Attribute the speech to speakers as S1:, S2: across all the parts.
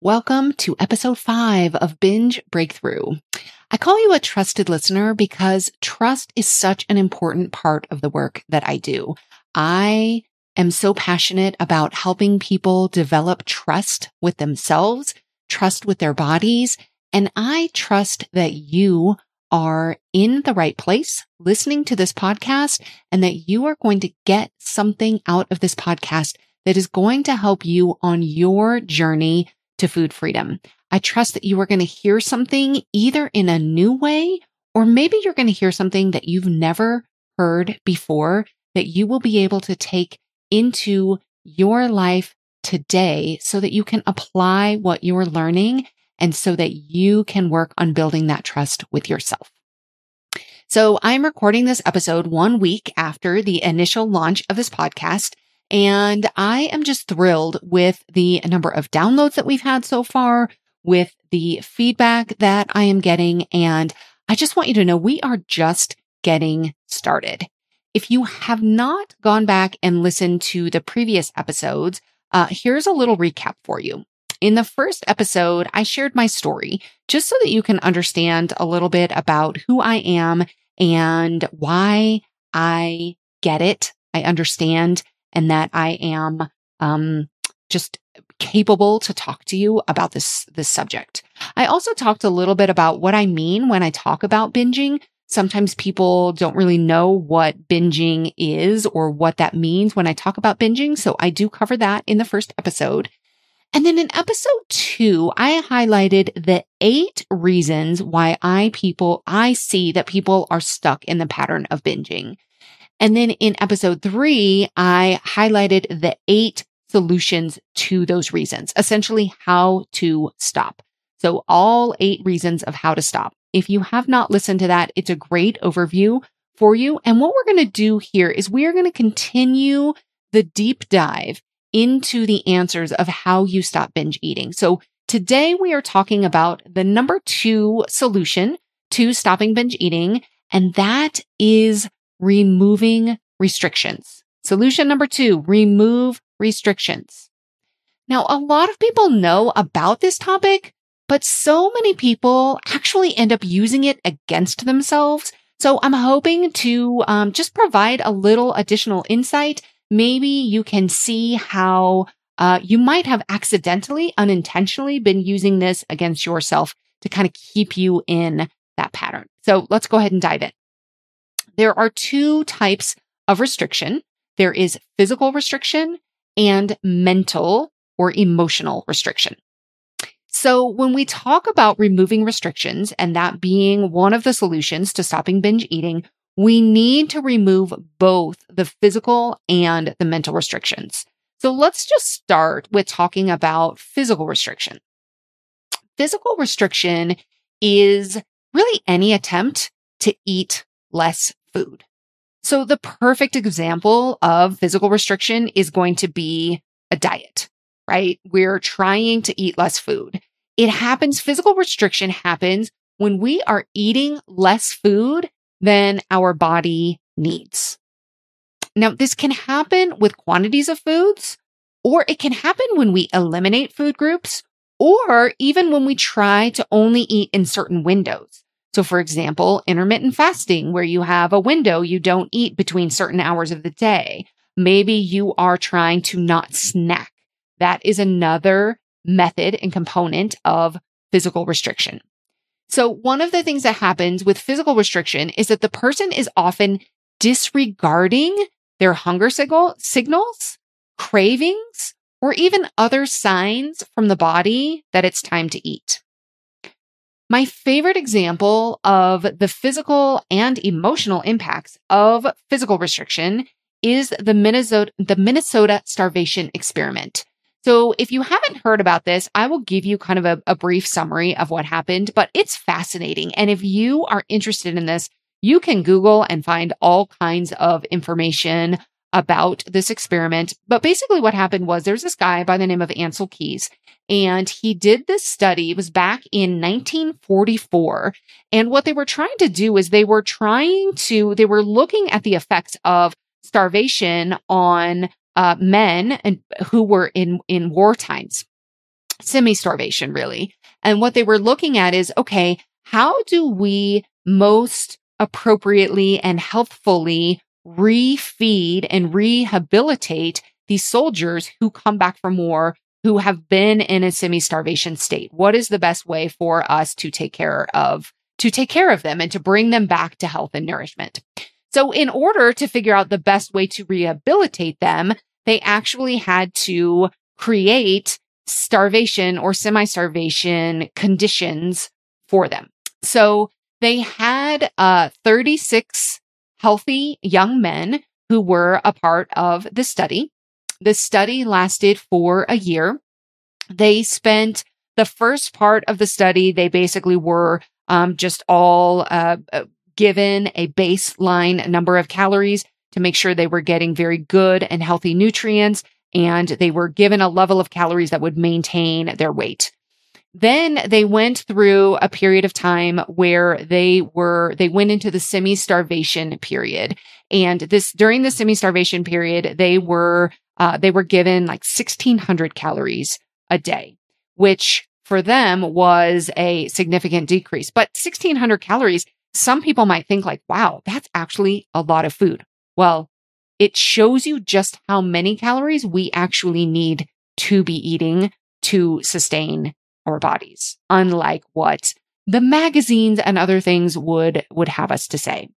S1: Welcome to episode five of Binge Breakthrough. I call you a trusted listener because trust is such an important part of the work that I do. I am so passionate about helping people develop trust with themselves, trust with their bodies, and I trust that you are in the right place listening to this podcast and that you are going to get something out of this podcast that is going to help you on your journey to food freedom. I trust that you are going to hear something either in a new way, or maybe you're going to hear something that you've never heard before that you will be able to take into your life today so that you can apply what you're learning and so that you can work on building that trust with yourself. So I'm recording this episode one week after the initial launch of this podcast. And I am just thrilled with the number of downloads that we've had so far, with the feedback that I am getting. And I just want you to know we are just getting started. If you have not gone back and listened to the previous episodes, uh, here's a little recap for you. In the first episode, I shared my story just so that you can understand a little bit about who I am and why I get it. I understand and that I am um, just capable to talk to you about this this subject. I also talked a little bit about what I mean when I talk about binging. Sometimes people don't really know what binging is or what that means when I talk about binging, so I do cover that in the first episode. And then in episode two, I highlighted the eight reasons why I people, I see that people are stuck in the pattern of binging. And then in episode three, I highlighted the eight solutions to those reasons, essentially how to stop. So all eight reasons of how to stop. If you have not listened to that, it's a great overview for you. And what we're going to do here is we are going to continue the deep dive into the answers of how you stop binge eating. So today we are talking about the number two solution to stopping binge eating. And that is removing restrictions. Solution number two, remove restrictions. Now, a lot of people know about this topic, but so many people actually end up using it against themselves. So I'm hoping to um, just provide a little additional insight. Maybe you can see how uh, you might have accidentally, unintentionally been using this against yourself to kind of keep you in that pattern. So let's go ahead and dive in. There are two types of restriction. There is physical restriction and mental or emotional restriction. So when we talk about removing restrictions and that being one of the solutions to stopping binge eating, we need to remove both the physical and the mental restrictions. So let's just start with talking about physical restriction. Physical restriction is really any attempt to eat less food. So the perfect example of physical restriction is going to be a diet, right? We're trying to eat less food. It happens, physical restriction happens when we are eating less food than our body needs. Now, this can happen with quantities of foods, or it can happen when we eliminate food groups, or even when we try to only eat in certain windows. So, for example, intermittent fasting, where you have a window you don't eat between certain hours of the day. Maybe you are trying to not snack. That is another method and component of physical restriction. So one of the things that happens with physical restriction is that the person is often disregarding their hunger signal, signals, cravings, or even other signs from the body that it's time to eat. My favorite example of the physical and emotional impacts of physical restriction is the Minnesota, the Minnesota starvation experiment. So if you haven't heard about this, I will give you kind of a, a, brief summary of what happened, but it's fascinating. And if you are interested in this, you can Google and find all kinds of information about this experiment. But basically what happened was there's this guy by the name of Ancel Keys and he did this study. It was back in 1944. And what they were trying to do is they were trying to, they were looking at the effects of starvation on uh, men and who were in, in war times, semi starvation, really. And what they were looking at is, okay, how do we most appropriately and healthfully refeed and rehabilitate these soldiers who come back from war who have been in a semi starvation state? What is the best way for us to take care of, to take care of them and to bring them back to health and nourishment? So in order to figure out the best way to rehabilitate them, they actually had to create starvation or semi starvation conditions for them. So they had uh, 36 healthy young men who were a part of the study. The study lasted for a year. They spent the first part of the study, they basically were um, just all uh, uh given a baseline number of calories to make sure they were getting very good and healthy nutrients. And they were given a level of calories that would maintain their weight. Then they went through a period of time where they were, they went into the semi starvation period. And this, during the semi starvation period, they were, uh, they were given like 1600 calories a day, which for them was a significant decrease. But 1600 calories, some people might think like, wow, that's actually a lot of food. Well, it shows you just how many calories we actually need to be eating to sustain our bodies, unlike what the magazines and other things would, would have us to say.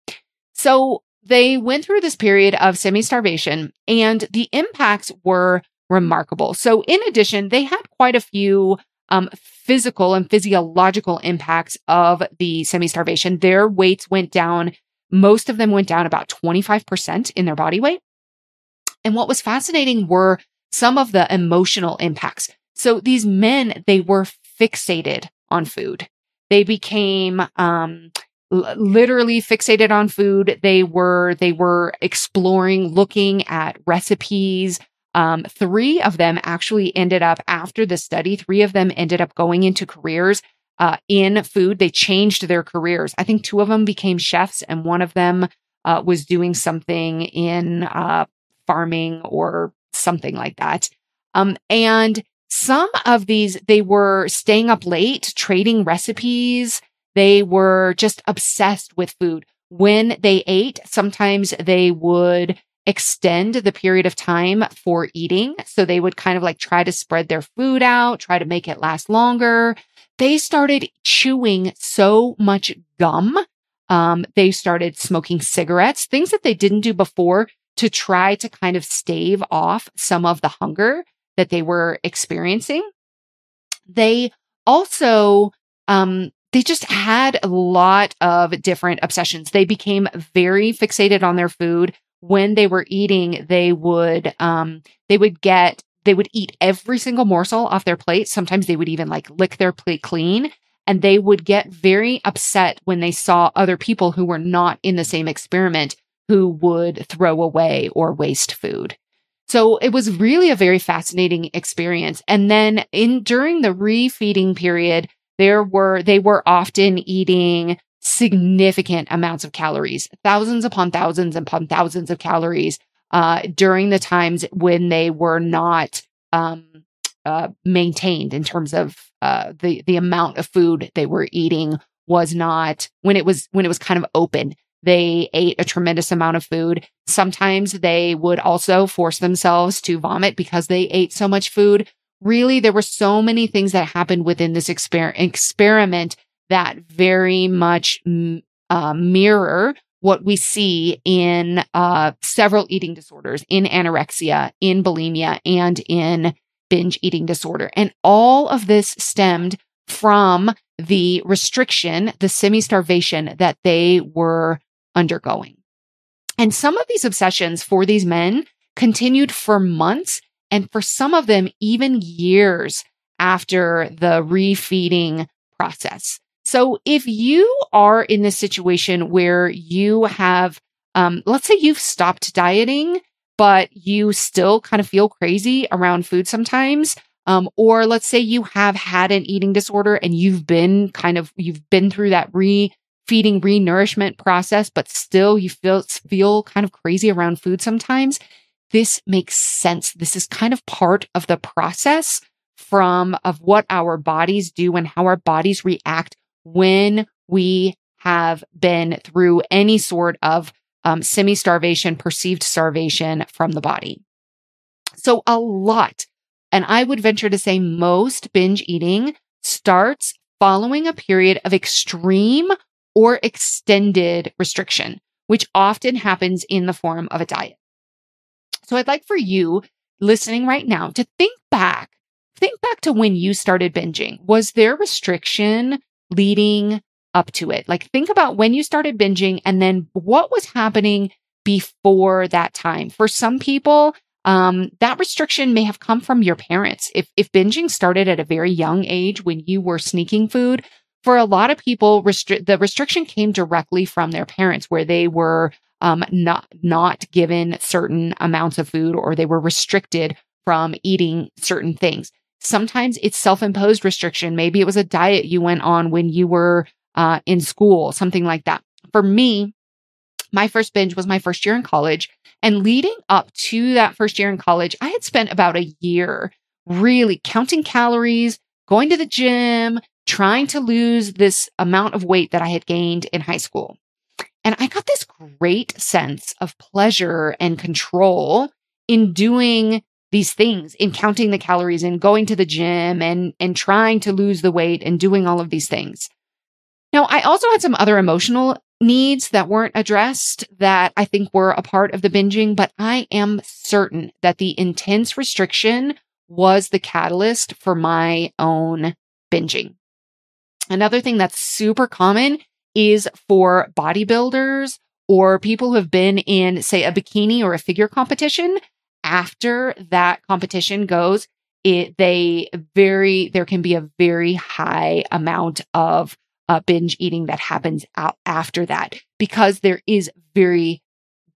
S1: So they went through this period of semi starvation and the impacts were remarkable. So in addition, they had quite a few um, physical and physiological impacts of the semi starvation. Their weights went down. Most of them went down about 25% in their body weight. And what was fascinating were some of the emotional impacts. So these men, they were fixated on food. They became, um, l- literally fixated on food. They were, they were exploring, looking at recipes. Um, three of them actually ended up after the study, three of them ended up going into careers uh, in food. They changed their careers. I think two of them became chefs and one of them uh, was doing something in uh, farming or something like that. Um, and some of these, they were staying up late, trading recipes. They were just obsessed with food. When they ate, sometimes they would extend the period of time for eating. So they would kind of like try to spread their food out, try to make it last longer. They started chewing so much gum. Um, they started smoking cigarettes, things that they didn't do before to try to kind of stave off some of the hunger that they were experiencing. They also, um, they just had a lot of different obsessions. They became very fixated on their food. When they were eating, they would, um, they would get, they would eat every single morsel off their plate. Sometimes they would even like lick their plate clean and they would get very upset when they saw other people who were not in the same experiment who would throw away or waste food. So it was really a very fascinating experience. And then in during the refeeding period, there were, they were often eating significant amounts of calories, thousands upon thousands upon thousands of calories, uh, during the times when they were not, um, uh, maintained in terms of, uh, the, the amount of food they were eating was not when it was, when it was kind of open. They ate a tremendous amount of food. Sometimes they would also force themselves to vomit because they ate so much food. Really, there were so many things that happened within this exper- experiment that very much uh, mirror what we see in uh, several eating disorders, in anorexia, in bulimia, and in binge eating disorder. And all of this stemmed from the restriction, the semi starvation that they were undergoing. And some of these obsessions for these men continued for months and for some of them, even years after the refeeding process. So if you are in this situation where you have, um, let's say you've stopped dieting, but you still kind of feel crazy around food sometimes, um, or let's say you have had an eating disorder and you've been kind of, you've been through that re feeding re-nourishment process, but still you feel, feel kind of crazy around food sometimes. This makes sense. This is kind of part of the process from of what our bodies do and how our bodies react when we have been through any sort of um, semi starvation, perceived starvation from the body. So a lot, and I would venture to say most binge eating starts following a period of extreme or extended restriction, which often happens in the form of a diet. So I'd like for you listening right now to think back, think back to when you started binging. Was there restriction leading up to it? Like think about when you started binging and then what was happening before that time. For some people, um, that restriction may have come from your parents. If if binging started at a very young age when you were sneaking food, for a lot of people, restri- the restriction came directly from their parents, where they were um, not not given certain amounts of food or they were restricted from eating certain things. Sometimes it's self-imposed restriction. Maybe it was a diet you went on when you were uh, in school, something like that. For me, my first binge was my first year in college. And leading up to that first year in college, I had spent about a year really counting calories, going to the gym, trying to lose this amount of weight that I had gained in high school. And I got this great sense of pleasure and control in doing these things, in counting the calories and going to the gym and, and trying to lose the weight and doing all of these things. Now, I also had some other emotional needs that weren't addressed that I think were a part of the binging, but I am certain that the intense restriction was the catalyst for my own binging. Another thing that's super common is for bodybuilders or people who have been in, say, a bikini or a figure competition. After that competition goes, it, they very, there can be a very high amount of uh, binge eating that happens out after that because there is very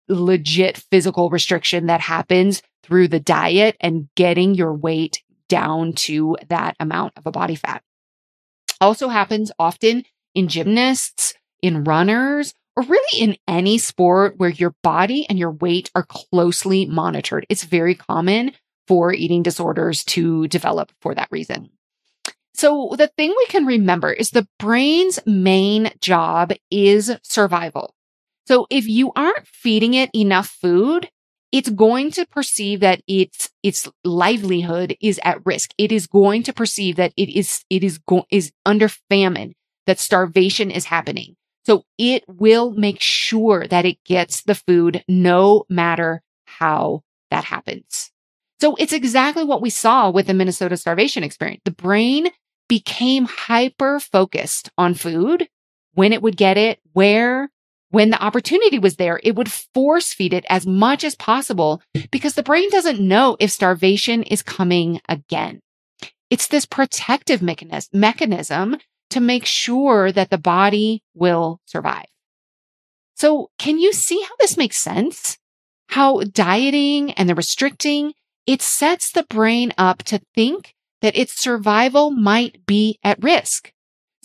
S1: legit physical restriction that happens through the diet and getting your weight down to that amount of a body fat. Also happens often in gymnasts, in runners, or really in any sport where your body and your weight are closely monitored. It's very common for eating disorders to develop for that reason. So the thing we can remember is the brain's main job is survival. So if you aren't feeding it enough food, it's going to perceive that its its livelihood is at risk. It is going to perceive that it is it is go- is under famine, that starvation is happening. So it will make sure that it gets the food no matter how that happens. So it's exactly what we saw with the Minnesota starvation experience. The brain became hyper focused on food, when it would get it, where, when the opportunity was there, it would force feed it as much as possible because the brain doesn't know if starvation is coming again. It's this protective mechanism to make sure that the body will survive. So can you see how this makes sense? How dieting and the restricting, it sets the brain up to think that its survival might be at risk.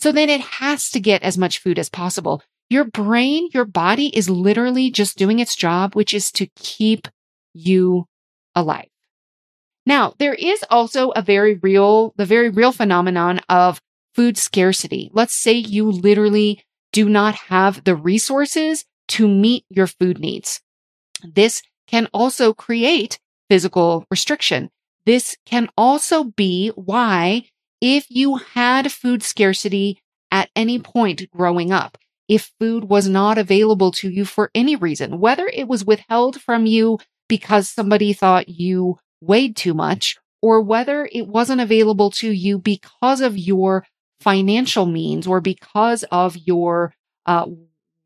S1: So then it has to get as much food as possible. Your brain, your body is literally just doing its job, which is to keep you alive. Now, there is also a very real, the very real phenomenon of food scarcity. Let's say you literally do not have the resources to meet your food needs. This can also create physical restriction. This can also be why if you had food scarcity at any point growing up. If food was not available to you for any reason, whether it was withheld from you because somebody thought you weighed too much or whether it wasn't available to you because of your financial means or because of your, uh,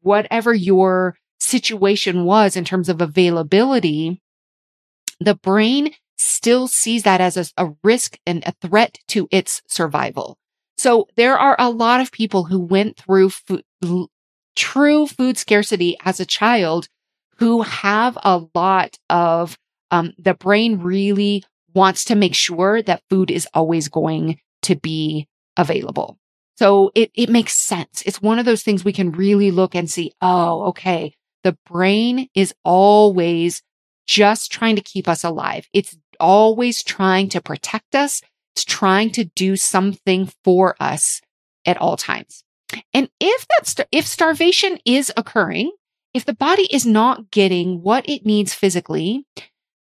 S1: whatever your situation was in terms of availability, the brain still sees that as a, a, risk and a threat to its survival. So there are a lot of people who went through food, true food scarcity as a child who have a lot of um, the brain really wants to make sure that food is always going to be available. So it, it makes sense. It's one of those things we can really look and see, oh, okay. The brain is always just trying to keep us alive. It's always trying to protect us. It's trying to do something for us at all times. And if that's, if starvation is occurring, if the body is not getting what it needs physically,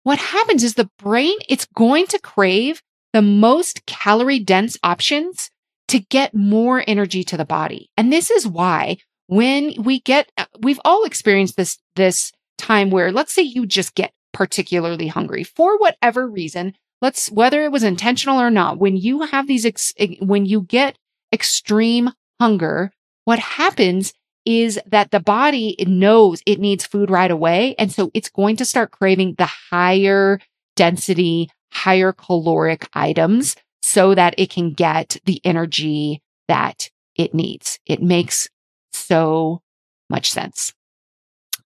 S1: what happens is the brain, it's going to crave the most calorie dense options to get more energy to the body. And this is why when we get, uh, we've all experienced this, this time where let's say you just get particularly hungry for whatever reason. Let's, whether it was intentional or not, when you have these, ex, when you get extreme hunger, what happens is that the body knows it needs food right away. And so it's going to start craving the higher density, higher caloric items so that it can get the energy that it needs. It makes so much sense.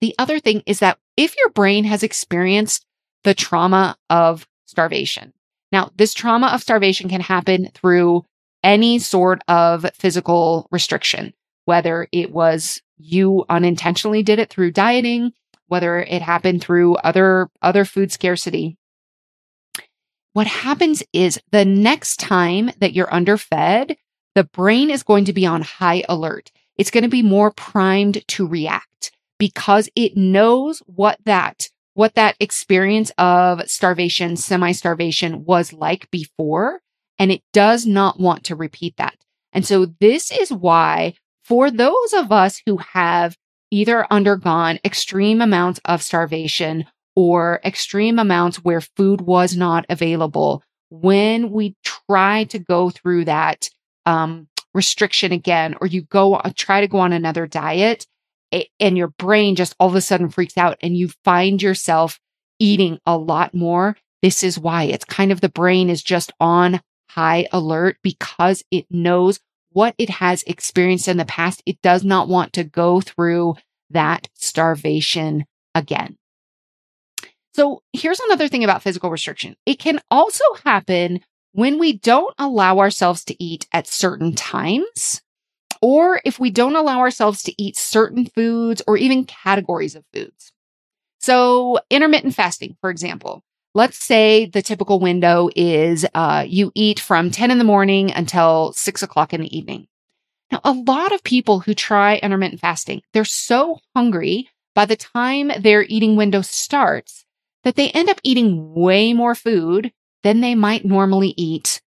S1: The other thing is that if your brain has experienced the trauma of starvation, now this trauma of starvation can happen through any sort of physical restriction whether it was you unintentionally did it through dieting, whether it happened through other, other food scarcity. What happens is the next time that you're underfed, the brain is going to be on high alert. It's going to be more primed to react because it knows what that what that experience of starvation, semi starvation was like before. And it does not want to repeat that. And so this is why for those of us who have either undergone extreme amounts of starvation or extreme amounts where food was not available, when we try to go through that um, restriction again, or you go uh, try to go on another diet, and your brain just all of a sudden freaks out, and you find yourself eating a lot more. This is why it's kind of the brain is just on high alert because it knows what it has experienced in the past. It does not want to go through that starvation again. So here's another thing about physical restriction. It can also happen when we don't allow ourselves to eat at certain times, or if we don't allow ourselves to eat certain foods or even categories of foods. So intermittent fasting, for example, let's say the typical window is uh, you eat from 10 in the morning until six o'clock in the evening. Now, a lot of people who try intermittent fasting, they're so hungry by the time their eating window starts that they end up eating way more food than they might normally eat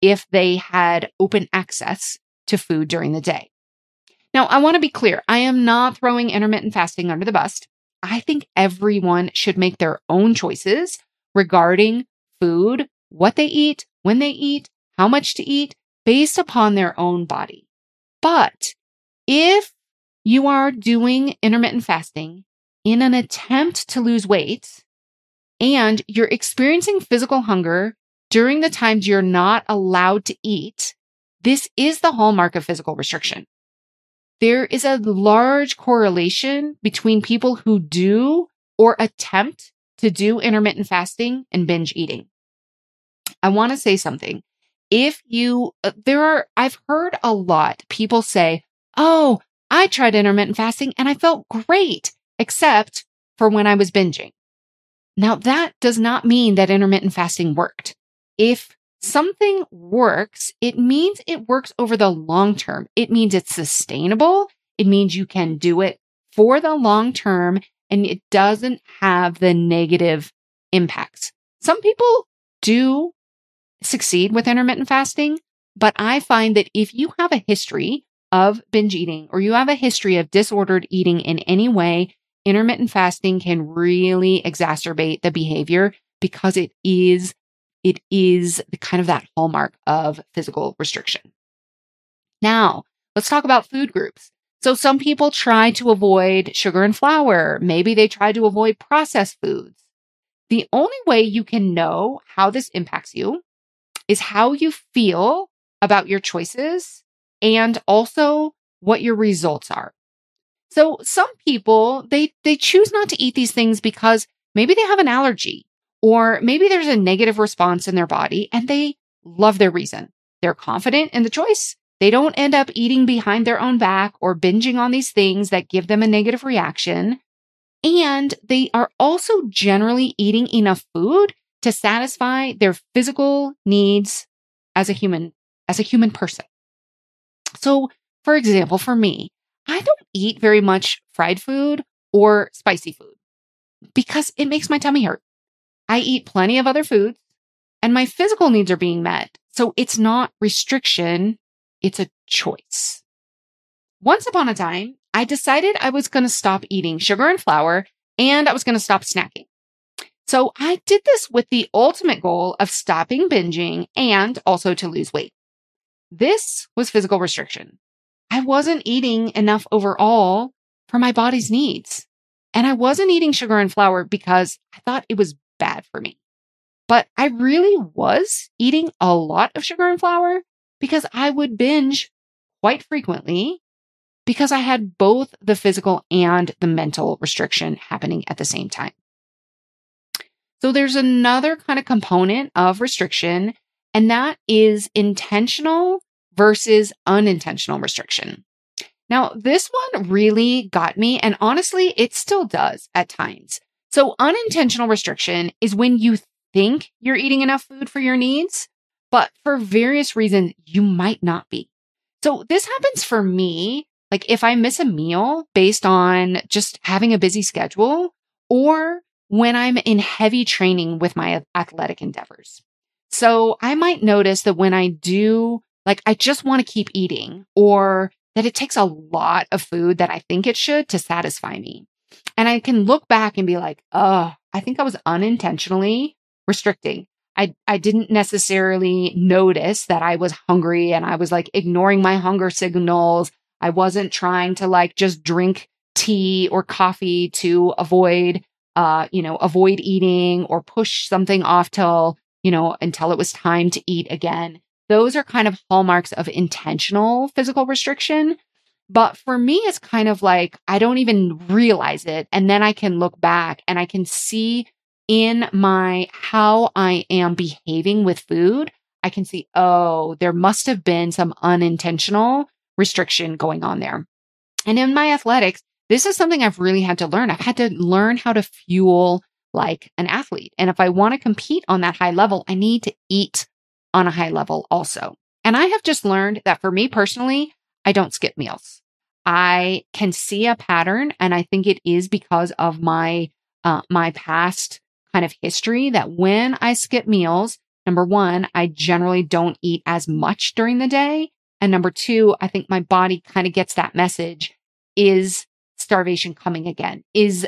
S1: if they had open access to food during the day. Now, I want to be clear. I am not throwing intermittent fasting under the bus. I think everyone should make their own choices regarding food, what they eat, when they eat, how much to eat based upon their own body. But if you are doing intermittent fasting in an attempt to lose weight and you're experiencing physical hunger during the times you're not allowed to eat, this is the hallmark of physical restriction. There is a large correlation between people who do or attempt to do intermittent fasting and binge eating. I want to say something. If you, uh, there are, I've heard a lot people say, Oh, I tried intermittent fasting and I felt great, except for when I was binging. Now that does not mean that intermittent fasting worked. If something works, it means it works over the long term. It means it's sustainable. It means you can do it for the long term and it doesn't have the negative impacts. Some people do succeed with intermittent fasting, but I find that if you have a history of binge eating or you have a history of disordered eating in any way, intermittent fasting can really exacerbate the behavior because it is it is the kind of that hallmark of physical restriction. Now, let's talk about food groups. So some people try to avoid sugar and flour. Maybe they try to avoid processed foods. The only way you can know how this impacts you is how you feel about your choices and also what your results are. So some people, they, they choose not to eat these things because maybe they have an allergy or maybe there's a negative response in their body and they love their reason. They're confident in the choice. They don't end up eating behind their own back or binging on these things that give them a negative reaction. And they are also generally eating enough food to satisfy their physical needs as a human, as a human person. So, for example, for me, I don't eat very much fried food or spicy food because it makes my tummy hurt. I eat plenty of other foods and my physical needs are being met. So it's not restriction. It's a choice. Once upon a time, I decided I was going to stop eating sugar and flour and I was going to stop snacking. So I did this with the ultimate goal of stopping binging and also to lose weight. This was physical restriction. I wasn't eating enough overall for my body's needs. And I wasn't eating sugar and flour because I thought it was bad for me. But I really was eating a lot of sugar and flour because I would binge quite frequently because I had both the physical and the mental restriction happening at the same time. So there's another kind of component of restriction, and that is intentional versus unintentional restriction. Now, this one really got me, and honestly, it still does at times. So unintentional restriction is when you think you're eating enough food for your needs, but for various reasons, you might not be. So this happens for me. Like if I miss a meal based on just having a busy schedule or when I'm in heavy training with my athletic endeavors. So I might notice that when I do, like, I just want to keep eating or that it takes a lot of food that I think it should to satisfy me. And I can look back and be like, oh, I think I was unintentionally restricting. I, I didn't necessarily notice that I was hungry and I was like ignoring my hunger signals. I wasn't trying to like just drink tea or coffee to avoid, uh, you know, avoid eating or push something off till, you know, until it was time to eat again. Those are kind of hallmarks of intentional physical restriction. But for me, it's kind of like I don't even realize it. And then I can look back and I can see in my how I am behaving with food. I can see, oh, there must have been some unintentional restriction going on there. And in my athletics, this is something I've really had to learn. I've had to learn how to fuel like an athlete. And if I want to compete on that high level, I need to eat on a high level also. And I have just learned that for me personally, I don't skip meals. I can see a pattern, and I think it is because of my uh, my past kind of history that when I skip meals, number one, I generally don't eat as much during the day, and number two, I think my body kind of gets that message: is starvation coming again? Is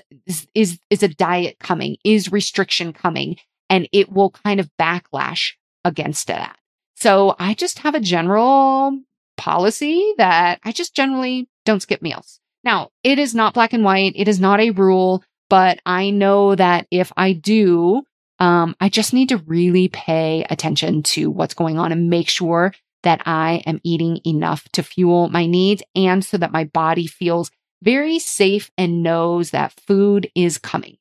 S1: is is a diet coming? Is restriction coming? And it will kind of backlash against that. So I just have a general policy that I just generally don't skip meals. Now, it is not black and white. It is not a rule, but I know that if I do, um, I just need to really pay attention to what's going on and make sure that I am eating enough to fuel my needs and so that my body feels very safe and knows that food is coming.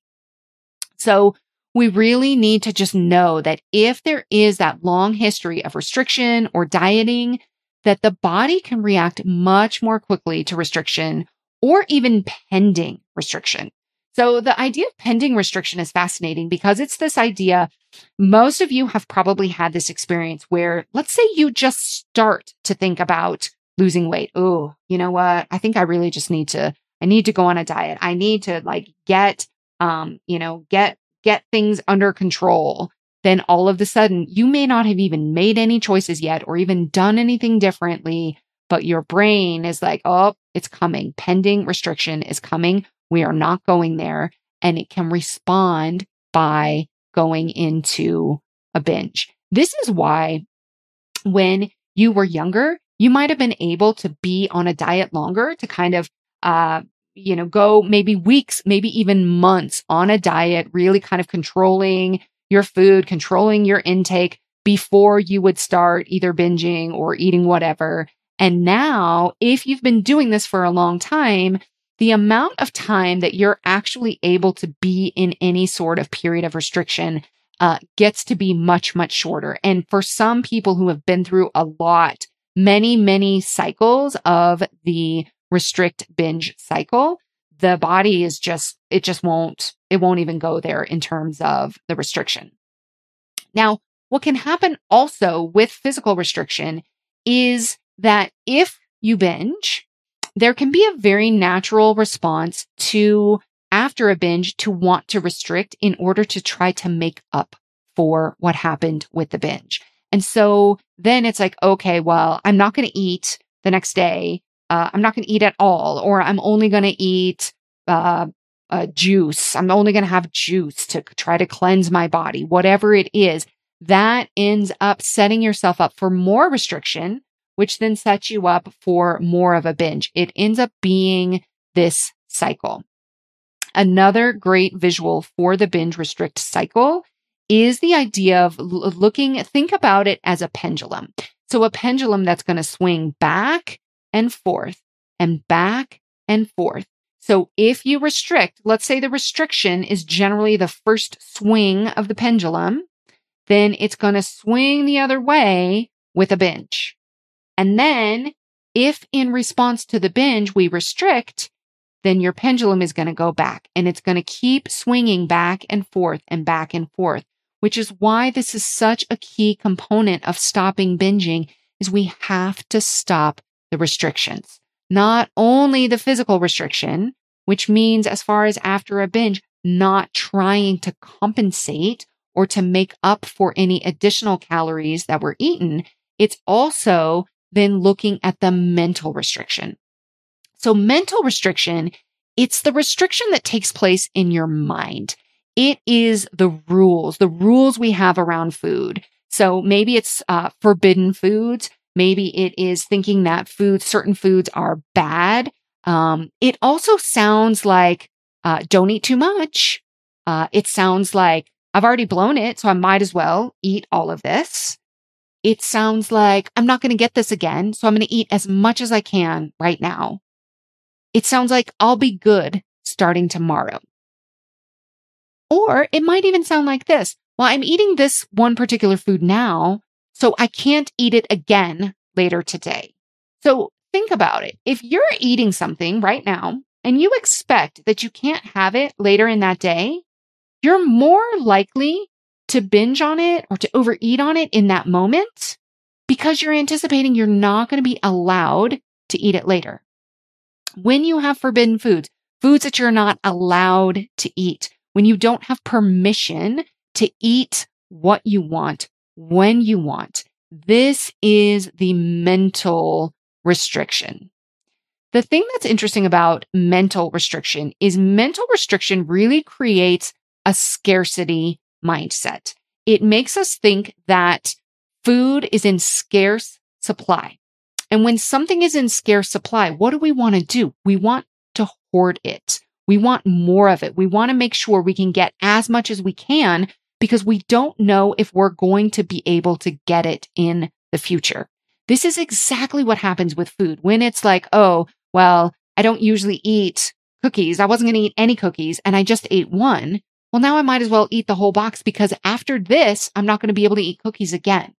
S1: So we really need to just know that if there is that long history of restriction or dieting, that the body can react much more quickly to restriction or even pending restriction. So the idea of pending restriction is fascinating because it's this idea. Most of you have probably had this experience where let's say you just start to think about losing weight. Oh, you know what? I think I really just need to, I need to go on a diet. I need to like get, um, you know, get get things under control, then all of a sudden you may not have even made any choices yet or even done anything differently. but your brain is like, oh, it's coming. Pending restriction is coming. We are not going there. And it can respond by going into a binge. This is why when you were younger, you might have been able to be on a diet longer to kind of, uh, you know, go maybe weeks, maybe even months on a diet, really kind of controlling your food, controlling your intake before you would start either binging or eating whatever. And now, if you've been doing this for a long time, the amount of time that you're actually able to be in any sort of period of restriction uh, gets to be much, much shorter. And for some people who have been through a lot, many, many cycles of the restrict binge cycle, the body is just, it just won't, it won't even go there in terms of the restriction. Now, what can happen also with physical restriction is that if you binge, there can be a very natural response to after a binge to want to restrict in order to try to make up for what happened with the binge. And so then it's like, okay, well, I'm not going to eat the next day. Uh, I'm not going to eat at all, or I'm only going to eat uh, juice. I'm only going to have juice to try to cleanse my body, whatever it is. That ends up setting yourself up for more restriction, which then sets you up for more of a binge. It ends up being this cycle. Another great visual for the binge restrict cycle is the idea of looking, think about it as a pendulum. So a pendulum that's going to swing back and forth and back and forth. So if you restrict, let's say the restriction is generally the first swing of the pendulum, then it's going to swing the other way with a binge. And then if in response to the binge we restrict, then your pendulum is going to go back and it's going to keep swinging back and forth and back and forth which is why this is such a key component of stopping binging is we have to stop the restrictions. Not only the physical restriction, which means as far as after a binge, not trying to compensate or to make up for any additional calories that were eaten. It's also then looking at the mental restriction. So mental restriction, it's the restriction that takes place in your mind. It is the rules, the rules we have around food. So maybe it's uh, forbidden foods. Maybe it is thinking that foods, certain foods are bad. Um, it also sounds like uh, don't eat too much. Uh, it sounds like I've already blown it, so I might as well eat all of this. It sounds like I'm not going to get this again, so I'm going to eat as much as I can right now. It sounds like I'll be good starting tomorrow. Or it might even sound like this. Well, I'm eating this one particular food now, so I can't eat it again later today. So think about it. If you're eating something right now and you expect that you can't have it later in that day, you're more likely to binge on it or to overeat on it in that moment because you're anticipating you're not going to be allowed to eat it later. When you have forbidden foods, foods that you're not allowed to eat, when you don't have permission to eat what you want when you want. This is the mental restriction. The thing that's interesting about mental restriction is mental restriction really creates a scarcity mindset. It makes us think that food is in scarce supply. And when something is in scarce supply, what do we want to do? We want to hoard it. We want more of it. We want to make sure we can get as much as we can because we don't know if we're going to be able to get it in the future. This is exactly what happens with food when it's like, oh, well, I don't usually eat cookies. I wasn't going to eat any cookies and I just ate one. Well, now I might as well eat the whole box because after this, I'm not going to be able to eat cookies again.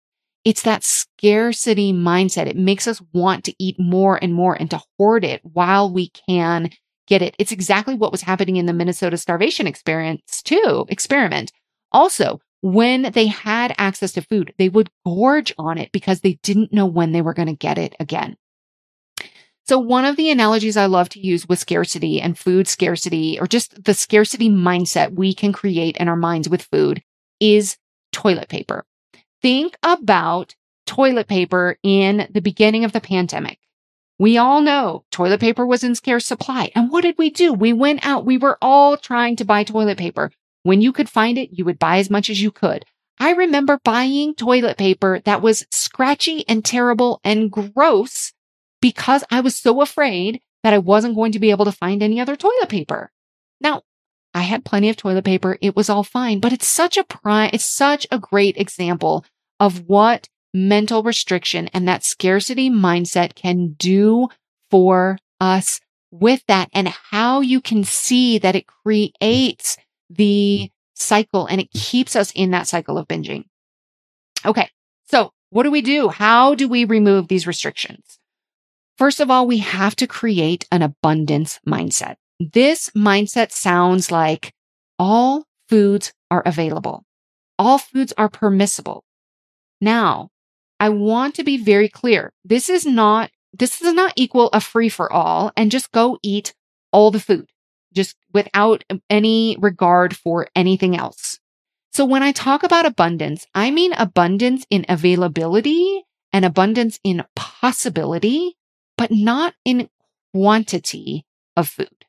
S1: It's that scarcity mindset. It makes us want to eat more and more and to hoard it while we can get it. It's exactly what was happening in the Minnesota starvation experience too, experiment. Also, when they had access to food, they would gorge on it because they didn't know when they were going to get it again. So one of the analogies I love to use with scarcity and food scarcity or just the scarcity mindset we can create in our minds with food is toilet paper. Think about toilet paper in the beginning of the pandemic. We all know toilet paper was in scarce supply. And what did we do? We went out. We were all trying to buy toilet paper. When you could find it, you would buy as much as you could. I remember buying toilet paper that was scratchy and terrible and gross because I was so afraid that I wasn't going to be able to find any other toilet paper. Now, I had plenty of toilet paper. It was all fine, but it's such a prime, it's such a great example of what mental restriction and that scarcity mindset can do for us with that and how you can see that it creates the cycle and it keeps us in that cycle of binging. Okay. So what do we do? How do we remove these restrictions? First of all, we have to create an abundance mindset. This mindset sounds like all foods are available. All foods are permissible. Now, I want to be very clear. This is not, this does not equal a free for all and just go eat all the food, just without any regard for anything else. So when I talk about abundance, I mean abundance in availability and abundance in possibility but not in quantity of food.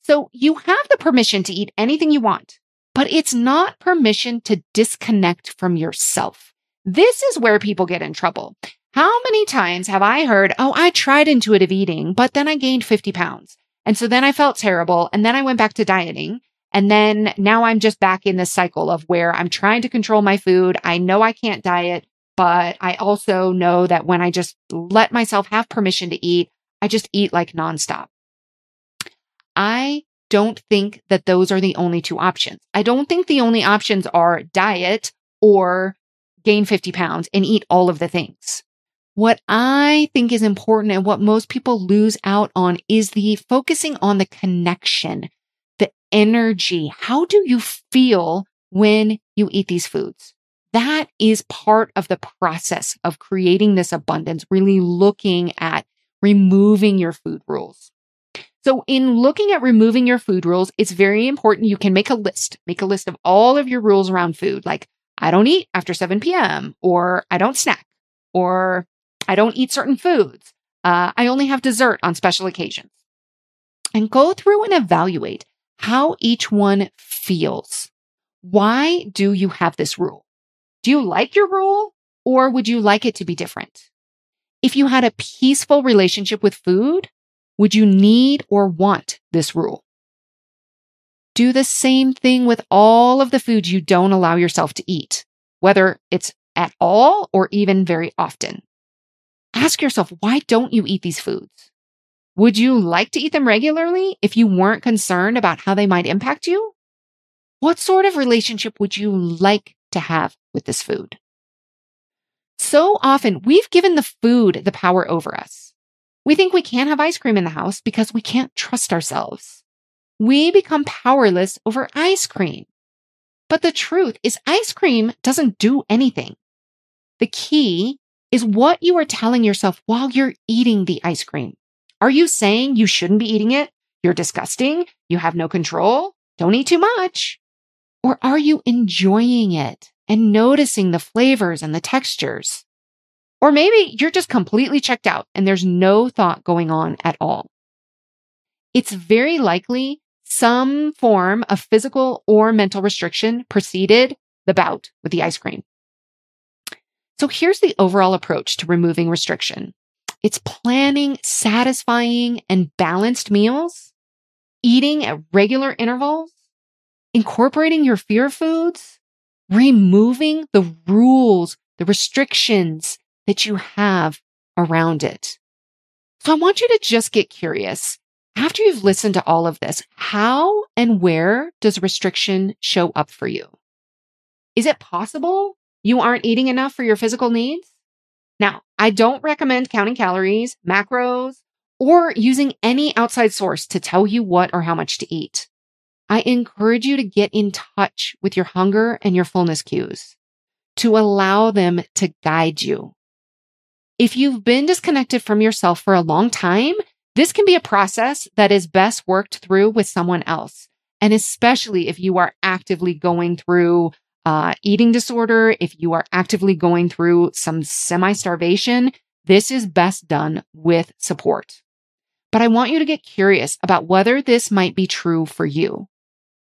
S1: So you have the permission to eat anything you want, but it's not permission to disconnect from yourself. This is where people get in trouble. How many times have I heard, Oh, I tried intuitive eating, but then I gained 50 pounds. And so then I felt terrible. And then I went back to dieting. And then now I'm just back in this cycle of where I'm trying to control my food. I know I can't diet, but I also know that when I just let myself have permission to eat, I just eat like nonstop. I don't think that those are the only two options. I don't think the only options are diet or gain 50 pounds and eat all of the things. What I think is important and what most people lose out on is the focusing on the connection, the energy. How do you feel when you eat these foods? That is part of the process of creating this abundance, really looking at removing your food rules. So in looking at removing your food rules, it's very important. You can make a list, make a list of all of your rules around food, like I don't eat after 7 p.m. or I don't snack or I don't eat certain foods. Uh, I only have dessert on special occasions and go through and evaluate how each one feels. Why do you have this rule? Do you like your rule or would you like it to be different? If you had a peaceful relationship with food, would you need or want this rule? Do the same thing with all of the foods you don't allow yourself to eat, whether it's at all or even very often. Ask yourself, why don't you eat these foods? Would you like to eat them regularly if you weren't concerned about how they might impact you? What sort of relationship would you like to have with this food. So often we've given the food the power over us. We think we can't have ice cream in the house because we can't trust ourselves. We become powerless over ice cream. But the truth is ice cream doesn't do anything. The key is what you are telling yourself while you're eating the ice cream. Are you saying you shouldn't be eating it? You're disgusting. You have no control. Don't eat too much. Or are you enjoying it and noticing the flavors and the textures? Or maybe you're just completely checked out and there's no thought going on at all. It's very likely some form of physical or mental restriction preceded the bout with the ice cream. So here's the overall approach to removing restriction. It's planning satisfying and balanced meals, eating at regular intervals, incorporating your fear foods, removing the rules, the restrictions that you have around it. So I want you to just get curious. After you've listened to all of this, how and where does restriction show up for you? Is it possible you aren't eating enough for your physical needs? Now, I don't recommend counting calories, macros, or using any outside source to tell you what or how much to eat. I encourage you to get in touch with your hunger and your fullness cues to allow them to guide you. If you've been disconnected from yourself for a long time, this can be a process that is best worked through with someone else. And especially if you are actively going through uh, eating disorder, if you are actively going through some semi starvation, this is best done with support. But I want you to get curious about whether this might be true for you.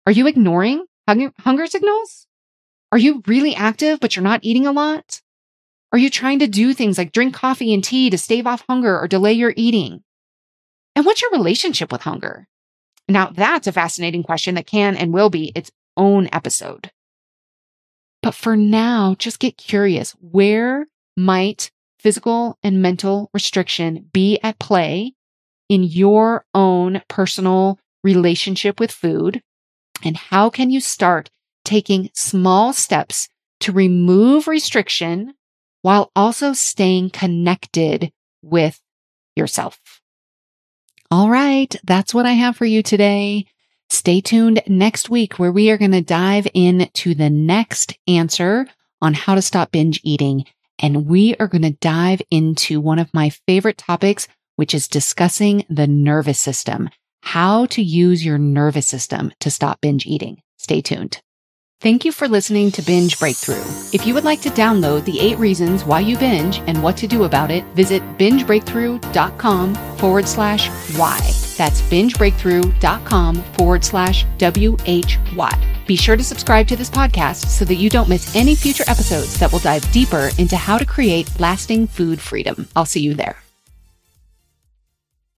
S1: Are you ignoring hunger signals? Are you really active, but you're not eating a lot? Are you trying to do things like drink coffee and tea to stave off hunger or delay your eating? And what's your relationship with hunger? Now, that's a fascinating question that can and will be its own episode. But for now, just get curious. Where might physical and mental restriction be at play in your own personal relationship with food? And how can you start taking small steps to remove restriction while also staying connected with yourself? All right. That's what I have for you today. Stay tuned next week where we are going to dive into the next answer on how to stop binge eating. And we are going to dive into one of my favorite topics, which is discussing the nervous system, how to use your nervous system to stop binge eating. Stay tuned. Thank you for listening to Binge Breakthrough. If you would like to download the eight reasons why you binge and what to do about it, visit bingebreakthrough.com forward slash why. That's bingebreakthrough.com forward slash W-H-Y. Be sure to subscribe to this podcast so that you don't miss any future episodes that will dive deeper into how to create lasting food freedom. I'll see you there.